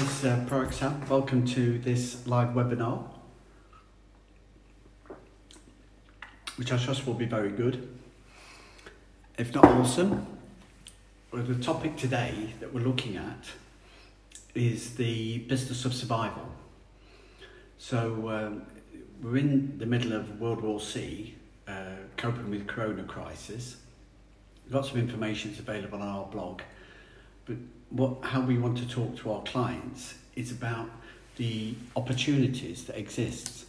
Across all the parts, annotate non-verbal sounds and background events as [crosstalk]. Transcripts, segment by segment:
it's uh. Welcome to this live webinar, which I trust will be very good, if not awesome. Well, the topic today that we're looking at is the business of survival. So um, we're in the middle of World War C, uh, coping with Corona crisis. Lots of information is available on our blog, but what how we want to talk to our clients is about the opportunities that exist.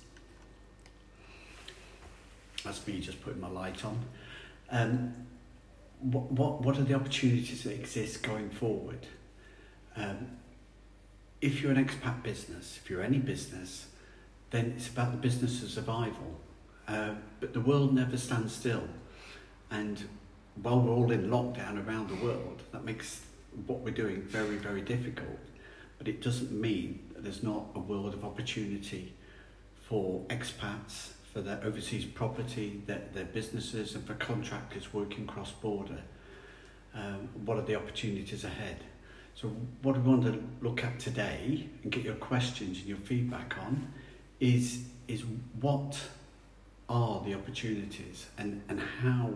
That's me just putting my light on. Um, what, what, what are the opportunities that exist going forward? Um, if you're an expat business, if you're any business, then it's about the business of survival. Uh, but the world never stands still. And while we're all in lockdown around the world, that makes what we're doing very, very difficult. But it doesn't mean that there's not a world of opportunity for expats, for their overseas property, their, their businesses, and for contractors working cross border. Um, what are the opportunities ahead? So, what we want to look at today and get your questions and your feedback on is, is what are the opportunities and, and how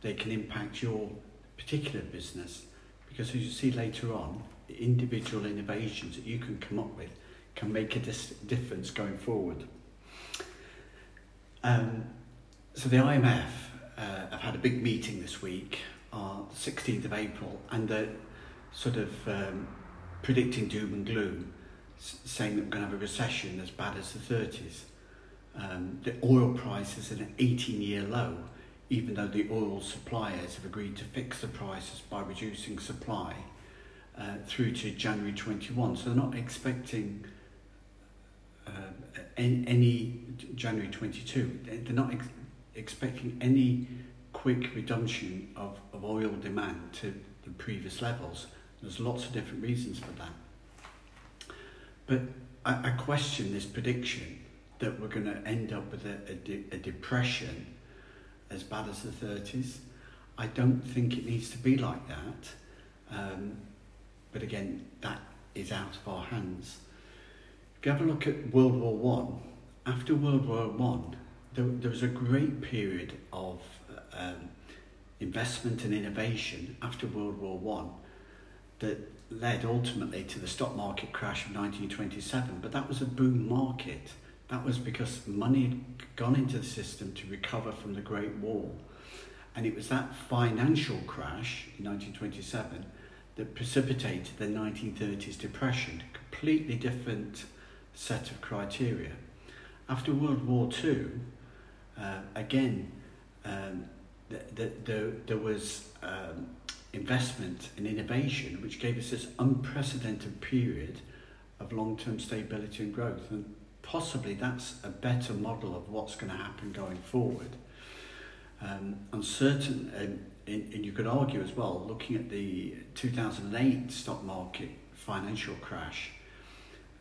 they can impact your particular business because as you see later on, individual innovations that you can come up with can make a dis- difference going forward. Um, so the IMF uh, have had a big meeting this week, on uh, 16th of April, and they're sort of um, predicting doom and gloom, s- saying that we're going to have a recession as bad as the 30s. Um, the oil price is at an 18 year low even though the oil suppliers have agreed to fix the prices by reducing supply uh, through to January 21. So they're not expecting uh, any, January 22. They're not ex- expecting any quick reduction of, of oil demand to the previous levels. There's lots of different reasons for that. But I, I question this prediction that we're going to end up with a, a, de- a depression as bad as the 30s. I don't think it needs to be like that. Um, but again, that is out of our hands. If you have a look at World War One, after World War One, there, there was a great period of um, investment and innovation after World War One that led ultimately to the stock market crash of 1927. But that was a boom market. That was because money had gone into the system to recover from the Great War. And it was that financial crash in 1927 that precipitated the 1930s depression, completely different set of criteria. After World War II, uh, again, um, the, the, the, there was um, investment and innovation which gave us this unprecedented period of long-term stability and growth. And possibly that's a better model of what's going to happen going forward. Um, uncertain, and, and you could argue as well, looking at the 2008 stock market financial crash,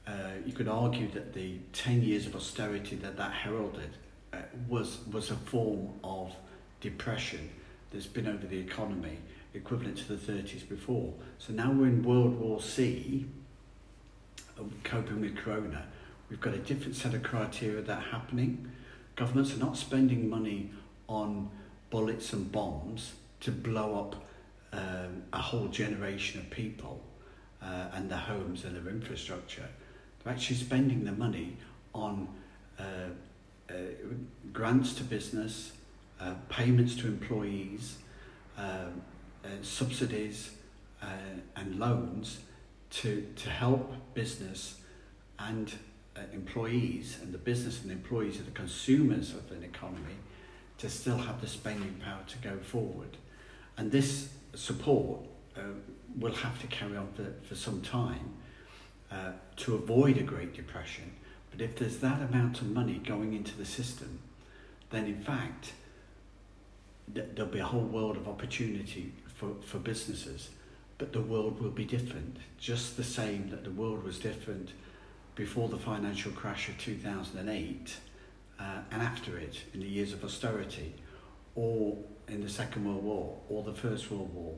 uh, you could argue that the 10 years of austerity that that heralded uh, was, was a form of depression that's been over the economy, equivalent to the 30s before. So now we're in World War C, uh, coping with Corona, We've got a different set of criteria that are happening. Governments are not spending money on bullets and bombs to blow up um, a whole generation of people uh, and their homes and their infrastructure. They're actually spending the money on uh, uh, grants to business, uh, payments to employees, um, uh, subsidies uh, and loans to, to help business and uh, employees and the business and the employees are the consumers of an economy to still have the spending power to go forward. And this support uh, will have to carry on for, for some time uh, to avoid a Great Depression. But if there's that amount of money going into the system, then in fact, th- there'll be a whole world of opportunity for, for businesses. But the world will be different, just the same that the world was different before the financial crash of 2008 uh, and after it in the years of austerity or in the Second World War or the First World War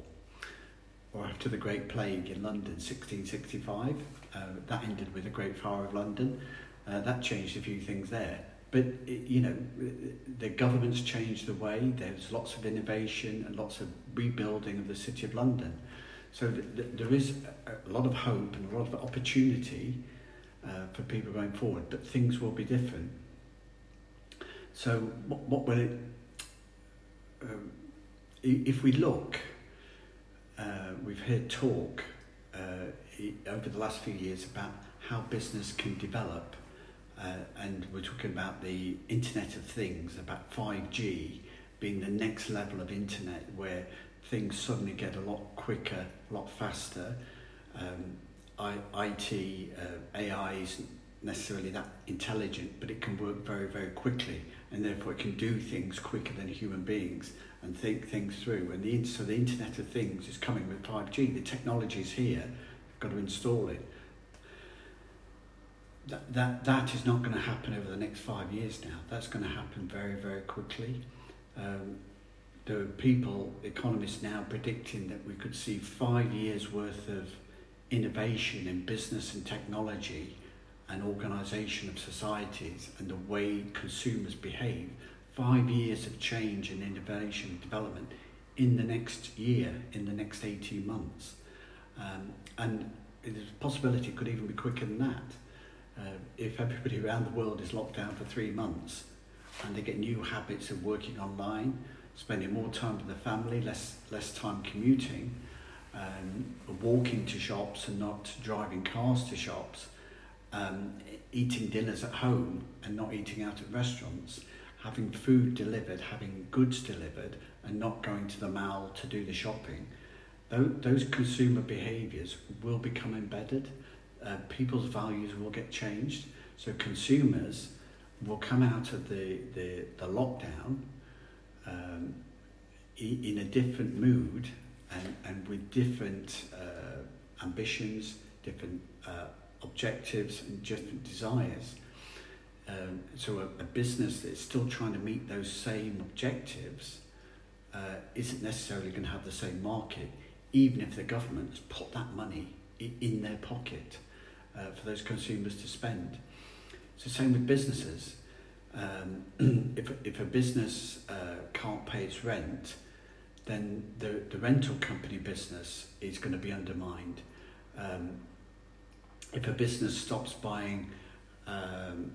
or after the Great Plague in London 1665 Uh, that ended with the Great Fire of London. Uh, that changed a few things there. But, you know, the government's changed the way. There's lots of innovation and lots of rebuilding of the City of London. So th- th- there is a lot of hope and a lot of opportunity uh, for people going forward, but things will be different. So what, what will it... Um, if we look, uh, we've heard talk uh, over the last few years about how business can develop uh, and we're talking about the Internet of Things, about 5G being the next level of internet where things suddenly get a lot quicker, a lot faster. Um, IT, uh, AI isn't necessarily that intelligent, but it can work very, very quickly, and therefore it can do things quicker than human beings and think things through. And the, so the Internet of Things is coming with 5G. The technology is here, you've got to install it that, that, that is not going to happen over the next five years now. That's going to happen very, very quickly. Um, there are people, economists now predicting that we could see five years worth of innovation in business and technology and organisation of societies and the way consumers behave. Five years of change and innovation and development in the next year, in the next 18 months. Um, and a possibility it could even be quicker than that. Uh, if everybody [laughs] around the world is locked down for three months and they get new habits of working online, spending more time with the family, less, less time commuting, um, walking to shops and not driving cars to shops, um, eating dinners at home and not eating out at restaurants, having food delivered, having goods delivered, and not going to the mall to do the shopping, those, consumer behaviours will become embedded uh, people's values will get changed. So consumers will come out of the, the, the lockdown um, in a different mood and, and with different uh, ambitions, different uh, objectives and different desires. Um, so a, a business that's still trying to meet those same objectives uh, isn't necessarily going to have the same market, even if the government's put that money in their pocket uh, for those consumers to spend. The same with businesses. Um, [clears throat] if, if a business uh, can't pay its rent, then the, the rental company business is going to be undermined. Um, if a business stops buying um,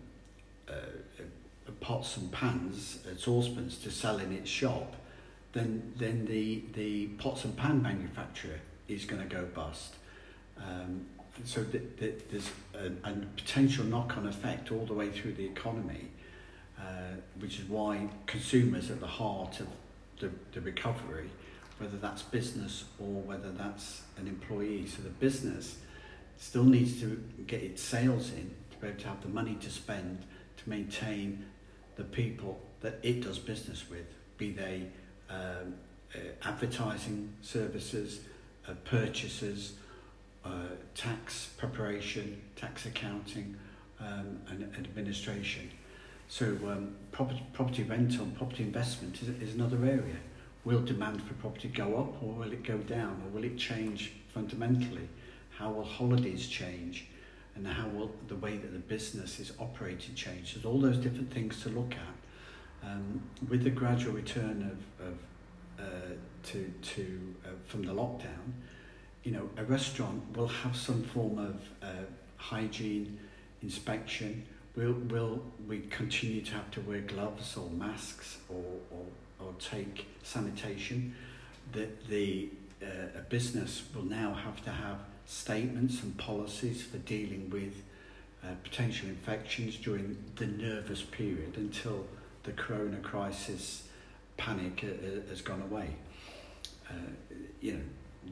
uh, uh, pots and pans, uh, saucepans to sell in its shop, then then the the pots and pan manufacturer is going to go bust. Um, so that, that there's a, a potential knock-on effect all the way through the economy, uh, which is why consumers at the heart of the, the recovery, whether that's business or whether that's an employee. So the business still needs to get its sales in to be able to have the money to spend to maintain the people that it does business with, be they um, uh, advertising services, uh, purchasers, uh, tax preparation, tax accounting, um, and, administration. So um, property, property rental, property investment is, is another area. Will demand for property go up or will it go down or will it change fundamentally? How will holidays change? And how will the way that the business is operated change? There's all those different things to look at. Um, with the gradual return of, of uh, to, to uh, from the lockdown, you know, a restaurant will have some form of uh, hygiene inspection. Will will we continue to have to wear gloves or masks or or, or take sanitation? The the uh, a business will now have to have statements and policies for dealing with uh, potential infections during the nervous period until the corona crisis panic uh, uh has gone away. Uh, you know,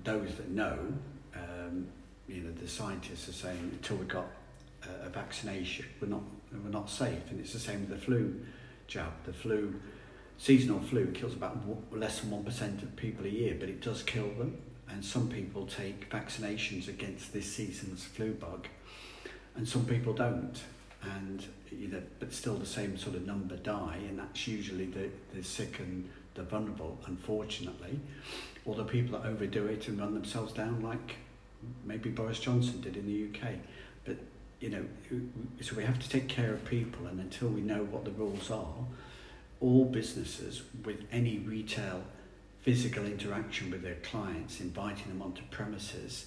those that know, um, you know, the scientists are saying until we got a vaccination, we're not we're not safe, and it's the same with the flu jab. The flu, seasonal flu, kills about less than one percent of people a year, but it does kill them. And some people take vaccinations against this season's flu bug, and some people don't. And you know, but still the same sort of number die, and that's usually the, the sick and the vulnerable, unfortunately or the people that overdo it and run themselves down like maybe Boris Johnson did in the UK. But, you know, so we have to take care of people, and until we know what the rules are, all businesses with any retail physical interaction with their clients, inviting them onto premises,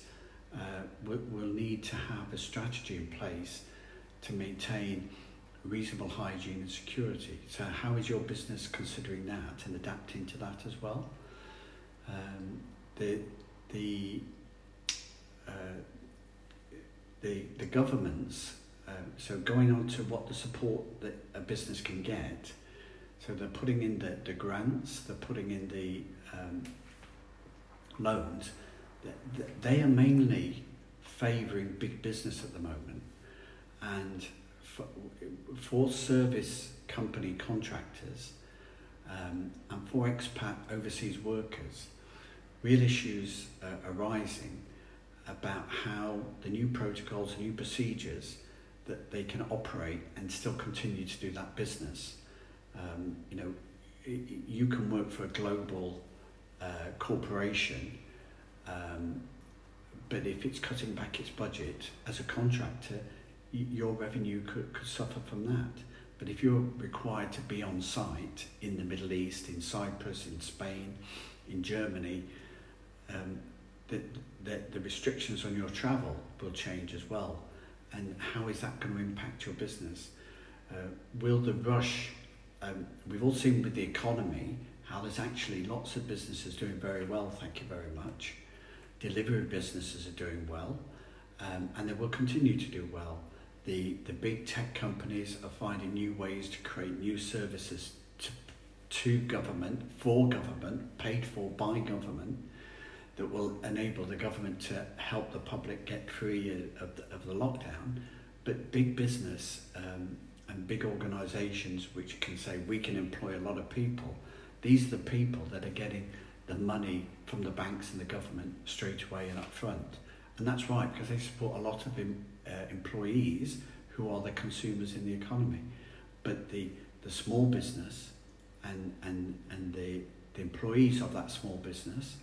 uh, will, will need to have a strategy in place to maintain reasonable hygiene and security. So how is your business considering that and adapting to that as well? Um, the the uh, the the governments. Uh, so going on to what the support that a business can get. So they're putting in the, the grants, they're putting in the um, loans. They are mainly favouring big business at the moment, and for, for service company contractors um, and for expat overseas workers, real issues are arising about how the new protocols new procedures that they can operate and still continue to do that business. Um, you know, you can work for a global uh, corporation, um, but if it's cutting back its budget as a contractor, your revenue could, could suffer from that. But if you're required to be on site in the Middle East, in Cyprus, in Spain, in Germany, um, the, the, the restrictions on your travel will change as well. And how is that going to impact your business? Uh, will the rush, um, we've all seen with the economy how there's actually lots of businesses doing very well, thank you very much. Delivery businesses are doing well, um, and they will continue to do well the, the big tech companies are finding new ways to create new services to, to government, for government, paid for by government, that will enable the government to help the public get free of the, of the lockdown. But big business um, and big organisations which can say we can employ a lot of people, these are the people that are getting the money from the banks and the government straight away and up front. And that's right because they support a lot of em, uh, employees who are the consumers in the economy. But the, the small business and, and, and the, the employees of that small business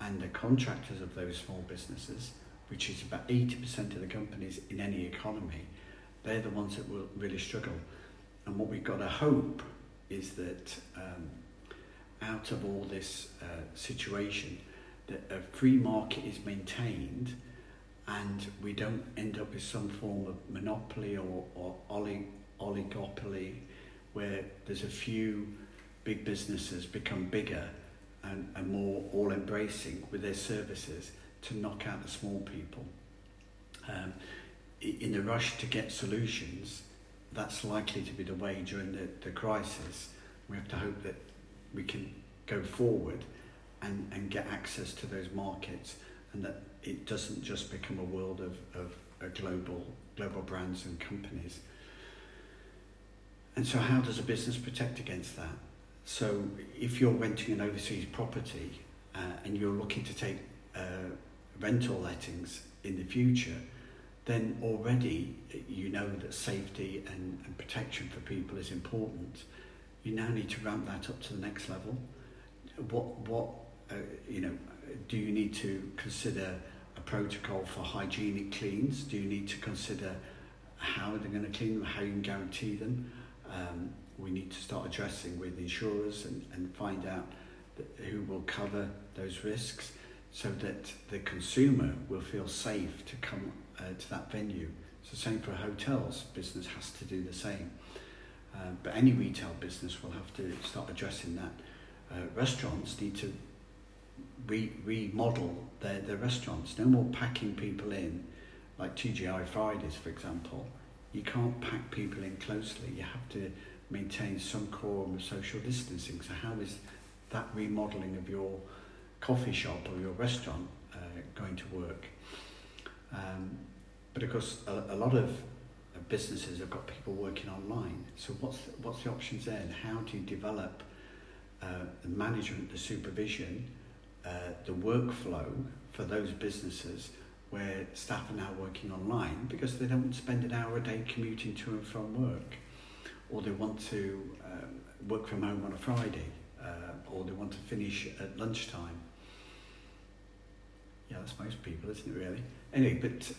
and the contractors of those small businesses, which is about 80% of the companies in any economy, they're the ones that will really struggle. And what we've got to hope is that um, out of all this uh, situation, that a free market is maintained and we don't end up with some form of monopoly or, or olig, oligopoly where there's a few big businesses become bigger and, and more all embracing with their services to knock out the small people. Um, in the rush to get solutions, that's likely to be the way during the, the crisis. We have to hope that we can go forward and, and get access to those markets and that it doesn't just become a world of, of a global global brands and companies. And so how does a business protect against that? So if you're renting an overseas property uh, and you're looking to take uh, rental lettings in the future, then already you know that safety and, and protection for people is important. You now need to ramp that up to the next level. What, what uh, you know, do you need to consider a protocol for hygienic cleans? Do you need to consider how they're going to clean them, how you can guarantee them? Um, we need to start addressing with insurers and, and find out who will cover those risks so that the consumer will feel safe to come uh, to that venue. So same for hotels, business has to do the same. Uh, but any retail business will have to start addressing that. Uh, restaurants need to re- remodel their, their restaurants. No more packing people in, like TGI Fridays, for example. You can't pack people in closely. You have to maintain some quorum of social distancing. So how is that remodeling of your coffee shop or your restaurant uh, going to work? Um, but of course, a, a lot of businesses have got people working online. So what's the, what's the options there? And how do you develop uh, the management, the supervision, uh, the workflow for those businesses where staff are now working online because they don't spend an hour a day commuting to and from work or they want to um, work from home on a Friday uh, or they want to finish at lunchtime. Yeah, that's most people, isn't it, really? Anyway, but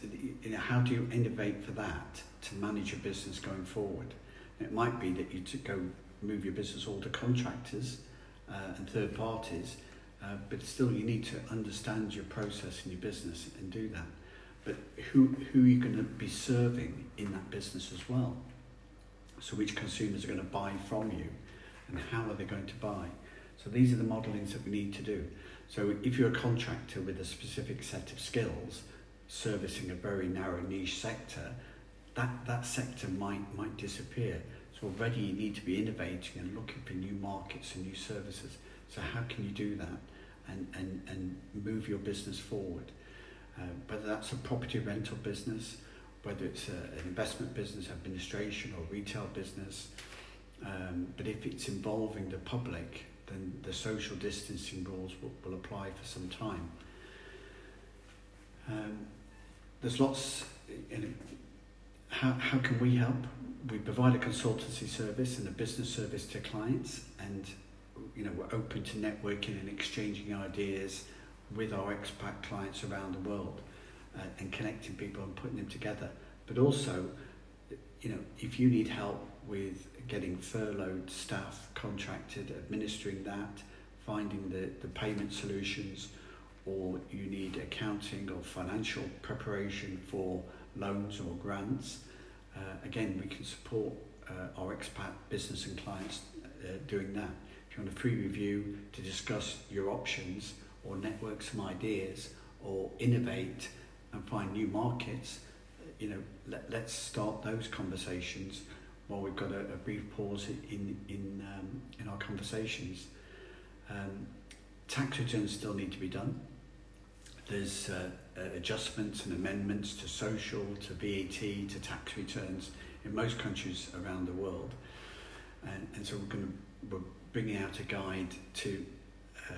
you know, how do you innovate for that to manage your business going forward? It might be that you to go move your business all to contractors uh, and third parties, uh, but still you need to understand your process in your business and do that. But who, who are you going to be serving in that business as well? So which consumers are going to buy from you and how are they going to buy? So these are the modelings that we need to do. So if you're a contractor with a specific set of skills, servicing a very narrow niche sector, that, that sector might, might disappear. So already you need to be innovating and looking for new markets and new services. So how can you do that and, and, and move your business forward? Uh, whether that's a property rental business, whether it's a, an investment business, administration or retail business, um, but if it's involving the public, then the social distancing rules will, will apply for some time. Um, there's lots, you know, how, how can we help? We provide a consultancy service and a business service to clients and you know, we're open to networking and exchanging ideas with our expat clients around the world uh, and connecting people and putting them together. But also, you know, if you need help with getting furloughed staff contracted, administering that, finding the, the payment solutions, or you need accounting or financial preparation for loans or grants, uh, again, we can support uh, our expat business and clients uh, doing that. If you want a free review to discuss your options or network some ideas or innovate and find new markets, you know, let, let's start those conversations while we've got a, a brief pause in, in, um, in our conversations. Um, tax returns still need to be done. There's uh, uh, adjustments and amendments to social, to VAT, to tax returns in most countries around the world. And, and so we're, going to, we're bringing out a guide to uh,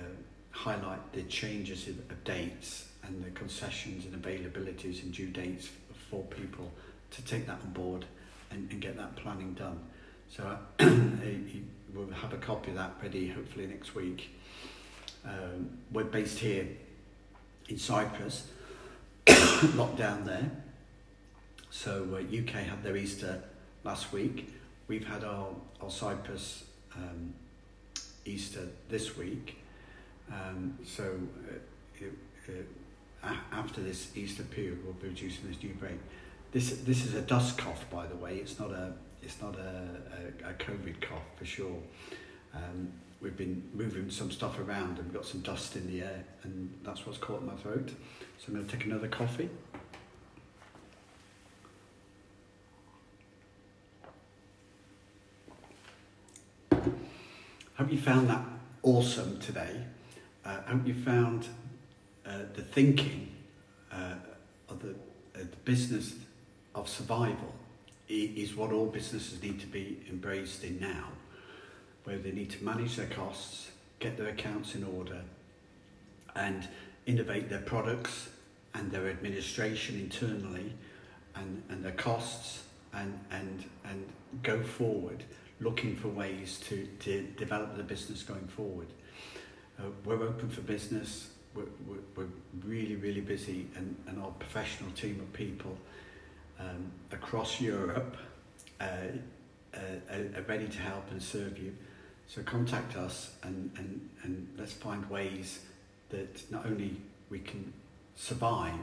highlight the changes of, of dates and the concessions and availabilities and due dates for people to take that on board and, and get that planning done. So uh, [clears throat] we'll have a copy of that ready hopefully next week. Um, we're based here in Cyprus, [coughs] lockdown there. So uh, UK had their Easter last week. We've had our, our Cyprus um, Easter this week. Um, so uh, uh, after this Easter period, we'll be producing this new break. This this is a dust cough, by the way. It's not a it's not a, a, a COVID cough for sure. Um, we've been moving some stuff around and we've got some dust in the air, and that's what's caught my throat. So I'm going to take another coffee. Hope you found that awesome today. Uh, hope you found uh, the thinking uh, of the, uh, the business of survival is what all businesses need to be embraced in now, where they need to manage their costs, get their accounts in order, and innovate their products and their administration internally and, and their costs and, and, and go forward looking for ways to, to develop the business going forward. Uh, we're open for business. We're, we're, really, really busy, and, and our professional team of people um, across Europe uh, uh, are ready to help and serve you. So contact us and, and, and let's find ways that not only we can survive,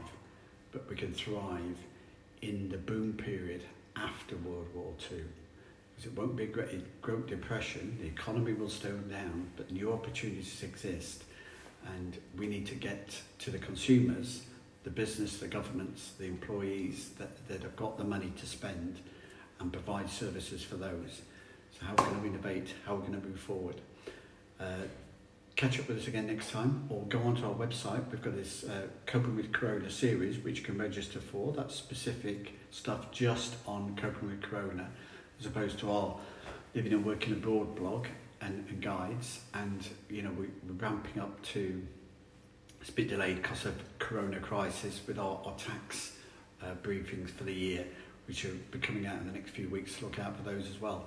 but we can thrive in the boom period after World War II. Because it won't be a great, great depression, the economy will slow down, but new opportunities exist. And we need to get to the consumers the business, the governments, the employees that, that have got the money to spend and provide services for those. How are we going to innovate? How we're going to move forward? Uh, catch up with us again next time or go onto our website. We've got this uh, Coping with Corona series which you can register for. That's specific stuff just on coping with Corona as opposed to our living and working abroad blog and, and guides. And, you know, we, we're ramping up to it's a bit delayed because of corona crisis with our, our tax uh, briefings for the year, which will be coming out in the next few weeks. Look out for those as well.